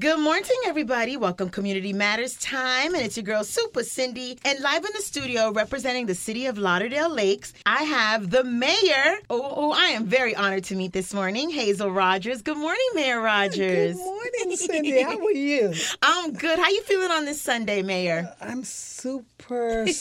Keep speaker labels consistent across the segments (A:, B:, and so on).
A: Good morning, everybody. Welcome, Community Matters Time, and it's your girl Super Cindy. And live in the studio, representing the city of Lauderdale Lakes, I have the mayor. Oh, oh, oh I am very honored to meet this morning, Hazel Rogers. Good morning, Mayor Rogers.
B: Good morning, Cindy. How are you?
A: I'm good. How you feeling on this Sunday, Mayor?
B: I'm super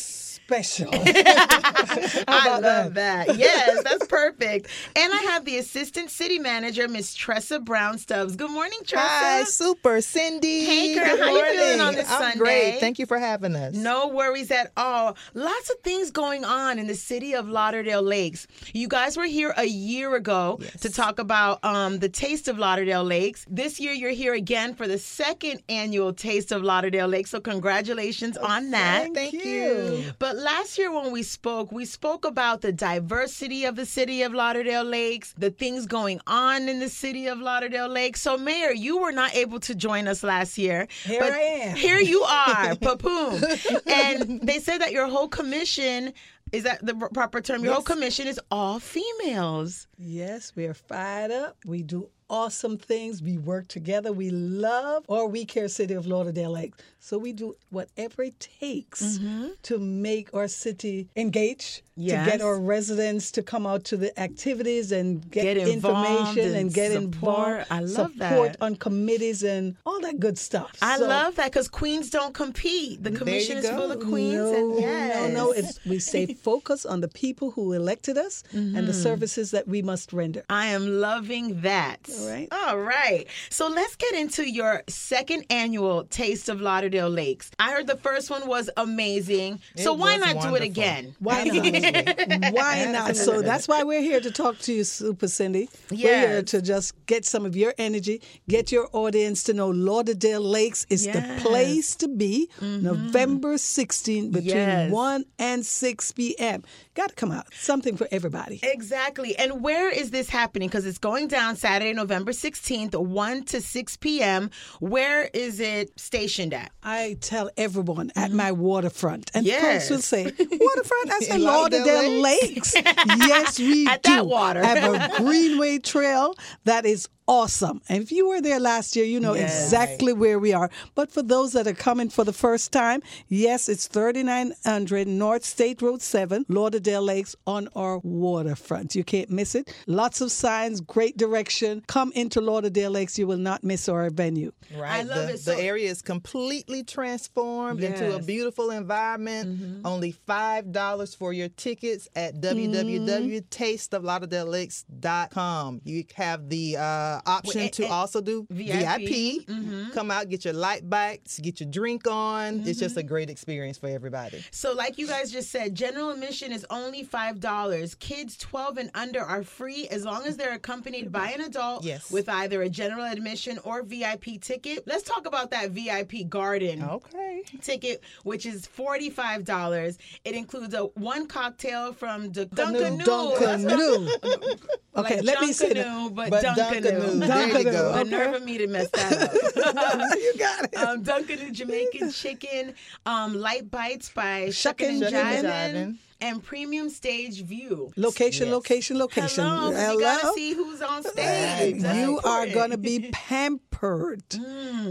B: special.
A: I love that? that? Yes, that's perfect. And I have the assistant city manager, Miss Tressa Brown Stubbs. Good morning, Tressa.
C: Hi, super Cindy.
A: Hey, girl.
C: Good
A: how
C: morning.
A: you feeling on this
C: I'm
A: Sunday?
C: great. Thank you for having us.
A: No worries at all. Lots of things going on in the city of Lauderdale Lakes. You guys were here a year ago
C: Yes.
A: to talk about um, the Taste of Lauderdale Lakes. This year, you're here again for the second annual Taste of Lauderdale Lakes. So, congratulations on that.
C: Thank you.
A: But last year when we spoke, we spoke about the diversity of the city of Lauderdale Lakes, the things going on in the city of Lauderdale Lakes. So, Mayor, you were not able to join us last year.
B: Here
A: but
B: I am.
A: Here you are, papoom. and they said that your whole commission is that the proper term? Your whole commission is all females.
B: Yes, we are fired up. We do awesome things. We work together. We love our We Care City of Lauderdale Lakes. So we do whatever it takes to make our city engaged, to get our residents to come out to the activities and get,
A: Get
B: information and,
A: and
B: get
A: support.
B: involved.
A: I love that
B: support
A: that.
B: on committees and all that good stuff.
A: I
B: So-
A: love that because queens don't compete. The commission is full of queens.
B: No,
A: and yes.
B: no, no. It's, we stay focused on the people who elected us and
A: Mm-hmm.
B: the services that we must render.
A: I am loving that.
B: All right.
A: All right. So let's get into your second annual Taste of Lauderdale Lakes. I heard the first one was amazing. so why
C: was
A: not do it again?
B: Why not? Why not? So that's why we're here to talk to you, Super Cindy. We're here to just get some of your energy, get your audience to know Lauderdale Lakes is
A: Yes. Mm-hmm.
B: the place to be. November 16th between
A: Yes.
B: 1 and 6 p.m. Got to come out. Something for everybody.
A: Exactly. And where is this happening? Because it's going down Saturday, November 16th, 1 to 6 p.m. Where is it stationed at?
B: I tell everyone at my waterfront, and
A: Mm-hmm. Yes.
B: folks will say, "Waterfront." I say,
C: Lauderdale
B: "Lauderdale Lakes." yes, we
A: At
B: do
A: that water.
B: have a greenway trail that is awesome. And if you were there last year, you know
A: Yes.
B: exactly where we are. But for those that are coming for the first time, yes, it's 3900 North State Road 7, Lauderdale Lakes on our waterfront. You can't miss it. Lots of signs, great direction. Come into Lauderdale Lakes. You will not miss our venue.
C: Right.
A: I love
C: the,
A: it so-
C: the area is completely transformed into a beautiful environment. Only five dollars for your tickets at www.tasteoflauderdalelakes.com. You have the uh, option
A: Well,
C: to
A: eh, eh,
C: also do
A: VIP.
C: VIP. Come out, get your light bites, get your drink on. It's just a great experience for everybody.
A: So, like you guys just said, general admission is only $5. Kids 12 and under are free as long as they're accompanied by an adult
C: Yes.
A: with either a general admission or VIP ticket. Let's talk about that VIP garden.
C: Okay.
A: ticket, which is forty-five dollars. It includes a one cocktail from the
C: Dukunoo.
B: Dukunoo. Okay,
A: Like
B: let me say that.
A: But,
C: But
A: Dukunoo.
C: Dukunoo, there you go.
A: The
B: okay.
A: nerve of me to mess that up.
B: you got it.
A: um, Dukunoo Jamaican chicken, um, light bites by Shuckin' and
B: Shuckin'
C: and
A: Jivin',
C: Jivin'.
A: And premium stage view.
B: Location,
C: Yes.
B: location, location.
A: Hello, 'cause you gotta see who's on stage. That's
B: you are going to be pampered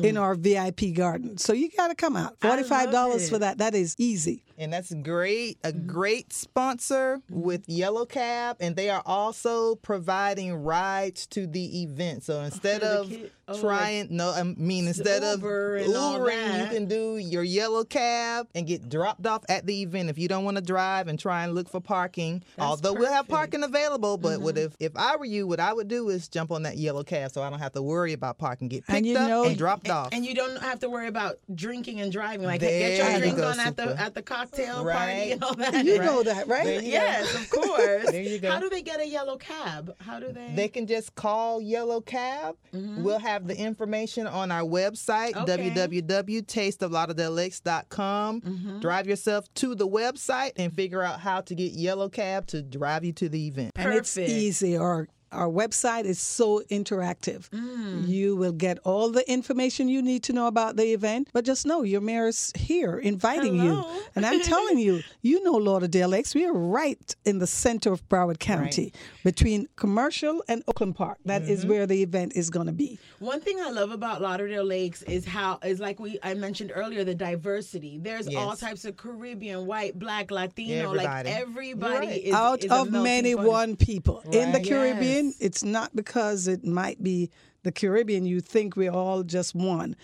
B: in our VIP garden. So you got to come out. $45 for that. That is easy.
C: And that's great. A
A: Mm-hmm.
C: great sponsor with Yellow Cab, and they are also providing rides to the event. So instead
A: for the
C: of
A: kid- oh,
C: trying, no, I mean instead
A: Uber
C: of
A: and
C: Ubering, you can do your Yellow Cab and get dropped off at the event if you don't want to drive and try and look for parking. Although we'll have.
A: Mm-hmm.
C: parking available, but what if if I were you, what I would do is jump on that Yellow Cab so I don't have to worry about parking. Get picked
B: And
C: up
B: know-
C: and dropped off.
A: And you don't have to worry about drinking and driving. Like get
C: There
A: your
C: you
A: drink
C: go,
A: on at the at the cocktail party
C: Right.
A: and all that.
B: You
C: Right.
B: know that, right?
C: Go.
A: Yes, of course.
C: There you go.
A: How do they get a yellow cab? How do they?
C: They can just call Yellow Cab. We'll have the information on our website,
A: Okay.
C: www.tasteoflauderdalelakes.com. Mm-hmm. Drive yourself to the website and figure out how to get Yellow Cab to drive you to the event.
B: And it's easy. Our our website is so interactive.
A: Mm.
B: You will get all the information you need to know about the event, but just know your mayor's here inviting
A: Hello.
B: you. And I'm telling you, you know Lauderdale Lakes. We are right in the center of Broward County between Commercial and Oakland Park. That is
A: Mm-hmm.
B: where the event is going to be.
A: One thing I love about Lauderdale Lakes is how is like we I mentioned earlier the diversity. There's all types of Caribbean, white, black, Latino, like
C: Everybody.
A: everybody
C: right.
A: is
B: out
A: is
B: of
A: melting
B: many one people in the Caribbean.
A: Yes.
B: It's not because it might be the Caribbean. You think we're all just one.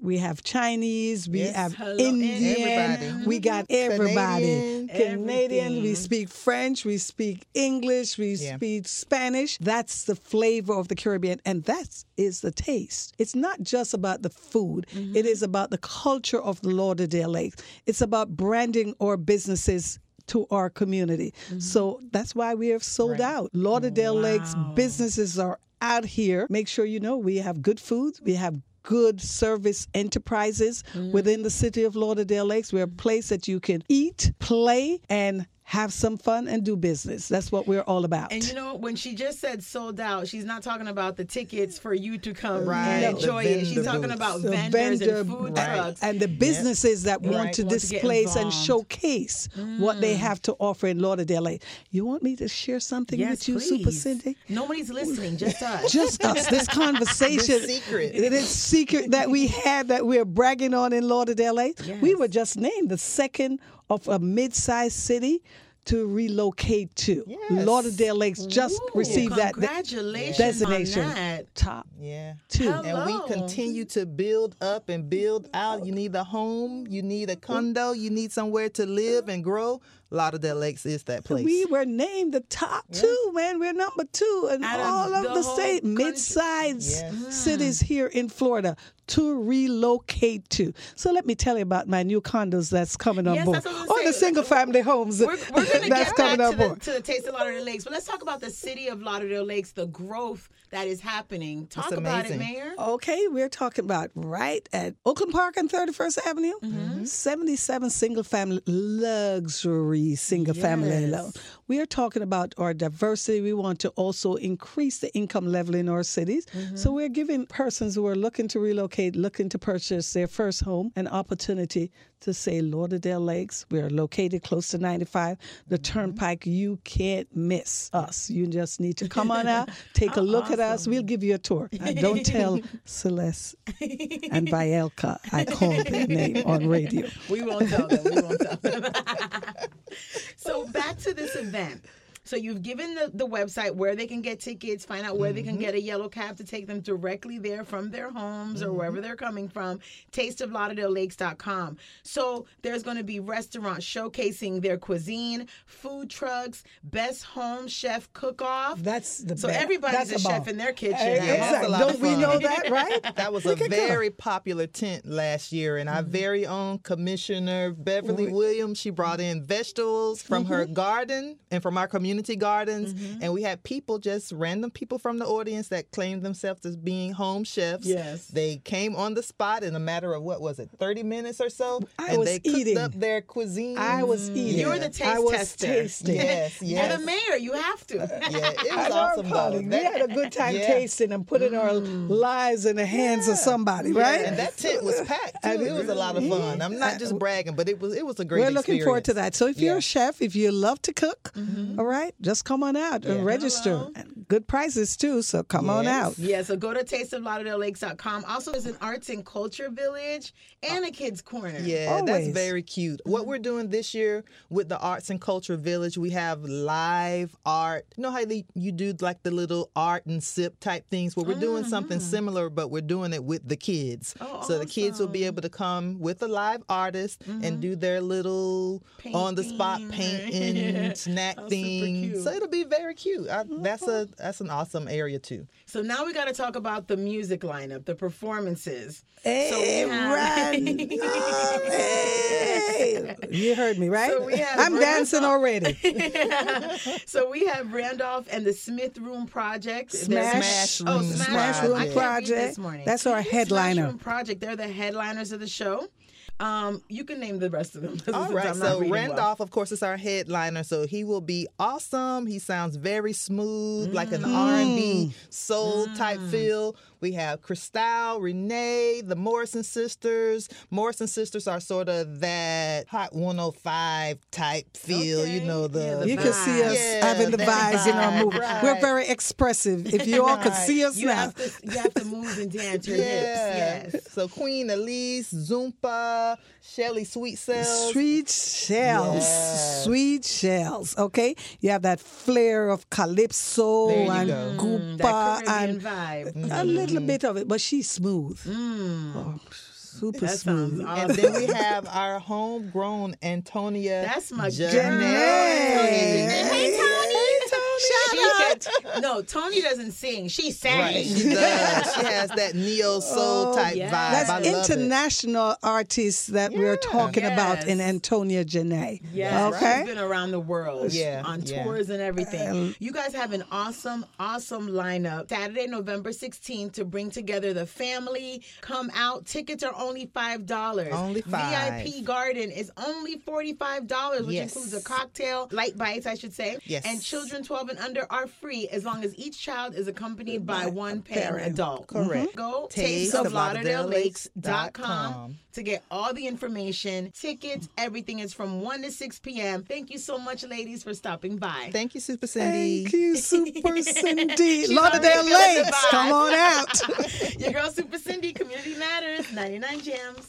B: We have Chinese. We
C: Yes.
B: have
A: Mm-hmm. Hello,
B: Indian.
C: everybody.
B: We got everybody.
C: Canadian.
B: Canadian. We speak French. We speak English. We
C: Yeah.
B: speak Spanish. That's the flavor of the Caribbean, and that is the taste. It's not just about the food.
A: Mm-hmm.
B: It is about the culture of the Lauderdale Lakes. It's about branding our businesses to our community.
A: Mm-hmm.
B: So that's why we have sold out. Lauderdale Lakes businesses are out here. Make sure you know we have good food, we have good service enterprises
A: Mm-hmm.
B: within the city of Lauderdale Lakes. We're a place that you can eat, play, and have some fun and do business. That's what we're all about.
A: And you know, when she just said sold out, she's not talking about the tickets for you to come
C: Right,
A: and enjoy it. She's talking about
B: The
A: vendors
B: vendor-
A: and food
C: Right.
A: trucks.
B: and the businesses that want
C: Right.
B: to
A: Want to
B: displace and
A: involved. Mm.
B: showcase what they have to offer in Lauderdale Lake. You want me to share something
A: yes,
B: with you,
A: please.
B: Super Cindy?
A: Nobody's listening, just us.
B: Just us. This conversation.
C: this secret.
B: It is secret that we had that we're bragging on in Lauderdale Lake. We were just named the second of a mid-sized city to relocate to.
C: Yes.
B: Lauderdale Lakes just
A: Ooh,
B: received that
A: Congratulations
B: designation.
A: on that.
B: Top
C: Yeah.
B: two.
A: Hello.
C: And we continue to build up and build out. You need a home, you need a condo, you need somewhere to live and grow. Lauderdale Lakes is that place.
B: We were named the top two, man. We're number two in
A: Out
B: all of
A: the
B: the, state mid-sized
C: Yes.
B: cities here in Florida to relocate to. So let me tell you about my new condos that's coming on
A: Yes,
B: board,
A: that's what
B: or
A: gonna
B: the single-family homes
A: We're, we're
B: that's
A: get
B: coming
A: back
B: on
A: to the,
B: board.
A: to the Taste of Lauderdale Lakes, but let's talk about the city of Lauderdale Lakes, the growth that is happening. Talk about it. Mayor.
B: Okay, we're talking about right at Oakland Park and 31st Avenue,
A: Mm-hmm.
B: 77 single family, luxury single family
A: Yes.
B: alone. We are talking about our diversity. We want to also increase the income level in our cities.
A: Mm-hmm.
B: So we're giving persons who are looking to relocate, looking to purchase their first home, an opportunity to say Lauderdale Lakes. We're located close to 95, the
A: Mm-hmm.
B: Turnpike. You can't miss us. You just need to come on out, take a look at us. We'll give you a tour. And don't tell Celeste and Bielka I called their name on radio.
A: We won't tell them. We won't tell them. So back to this event. So you've given the, the website where they can get tickets, find out where they can mm-hmm. get a yellow cab to take them directly there from their homes or wherever mm-hmm. they're coming from. Tasteoflauderdalelakes.com. So there's going to be restaurants showcasing their cuisine, food trucks, best home chef cook-off.
B: That's the
A: so
B: best.
A: everybody's
B: That's
A: a chef in their kitchen.
B: Hey,
A: now.
C: Yeah, that's
B: exactly. Don't we know that, right?
C: That was
B: We
C: a very popular tent last year, and our mm-hmm. very own Commissioner Beverly Williams. She brought in vegetables from her garden and from our community gardens, mm-hmm. and we had people, just random people from the audience, that claimed themselves as being home chefs.
A: Yes.
C: they came on the spot in a matter of what was it, thirty minutes or so,
B: I
C: and
B: was
C: they cooked
B: eating.
C: up their cuisine.
B: I was mm. eating.
A: You're the taste
B: I
A: taste
B: was
A: tester.
B: tasting.
C: Yes,
A: You're the mayor. You have to.
C: Yeah, it was
B: know,
C: awesome though.
B: Polly. We had a good time
C: Yeah.
B: tasting and putting our mm. lives in the hands of somebody, right?
C: And that tent was packed too.
B: And
C: It was a lot of fun. I'm not just bragging, but it was it was a great.
B: We're looking forward to that. So if you're
C: Yeah.
B: a chef, if you love to cook, mm-hmm. all right, just come on out and register.
A: Hello.
B: And good prices too, so come on out.
A: Yeah, so go to tasteoflauderdalelakes.com. Also, there's an arts and culture village and a kids corner.
C: Yeah, that's very cute. What mm-hmm. we're doing this year with the Arts and Culture Village, we have live art. You know how they, you do like the little art and sip type things? Well, we're doing something mm-hmm. similar, but we're doing it with the kids.
A: Oh,
C: so the kids will be able to come with a live artist and do mm-hmm. their little on the spot
A: Painting.
C: painting, oh,
A: snack
C: thing. So it'll be very cute. I, that's a that's an awesome area too.
A: So now we got to talk about the music lineup, the performances.
B: Hey,
A: so we have-
B: hey. You heard me, right?
A: So we have
B: I'm dancing
A: Randolph-
B: already.
A: so we have Randolph and the Smith Room Project. There's-
B: Smash,
C: Smash
A: oh, Smash,
B: Smash
A: Room
B: Room
A: I can't read
B: Project.
A: this morning.
B: That's our headliner.
A: Smash
B: headliner.
A: Room Project. They're the headliners of the show. Um, you can name the rest of them.
C: All right, so Randolph, of course, is our headliner. So he will be awesome. He sounds very smooth, like an R and B mm-hmm. soul type mm. feel. We have Cristal, Renee, the Morrison sisters. Morrison sisters are sort of that Hot 105 type feel. You know the.
A: Yeah, the
B: You can see us
C: Yeah,
B: having the
C: that
B: vibes in our
C: vibe,
B: move.
C: right.
B: We're very expressive. If you all could see us
A: You
B: now.
A: have to you have to move and dance your
C: Yeah.
A: hips. Yes.
C: So Queen Elise, Zumpa, Shelly Sweet Cells.
B: Sweet shells,
C: Yes.
B: sweet shells. Okay, you have that flair of calypso
C: There you
B: and
C: go. Mm,
B: goopa
A: That
B: and
A: vibe.
B: a little mm-hmm. bit of it, but she's smooth. Mm. Oh, super
A: That
B: smooth.
A: awesome.
C: And then we have our homegrown Antonia.
A: That's my
C: Janae.
A: girl.
B: Hey,
A: She can, no, Tony doesn't sing. She sang.
C: Right, she does. She has that neo oh, soul type
A: yes.
C: vibe. I
B: That's
C: love it.
B: international artists that we're talking about in Antonia Janae.
A: Yes,
B: Okay.
A: she's been around the world,
C: Yeah,
A: on
C: yeah.
A: tours and everything. Um, you guys have an awesome, awesome lineup. Saturday, November 16th to bring together the family. Come out. Tickets are only five dollars.
C: Only five.
A: VIP Garden is only forty-five dollars, which
C: Yes.
A: includes a cocktail, light bites, I should say.
C: Yes.
A: And children 12 and under are free as long as each child is accompanied by one paying
B: parent.
A: adult.
C: Correct. Mm-hmm.
A: Go
C: Taste of
A: tasteoflauderdalelakes.com
C: lauderdalelakes.com.
A: to get all the information, tickets, everything is from 1 to 6 p.m. Thank you so much, ladies, for stopping by.
C: Thank you, Super Cindy.
B: Thank you, Super Cindy.
A: She's
B: Lauderdale
A: already feeling the
B: Lakes, come on out.
A: Your girl, Super Cindy, Community Matters, 99 Jamz.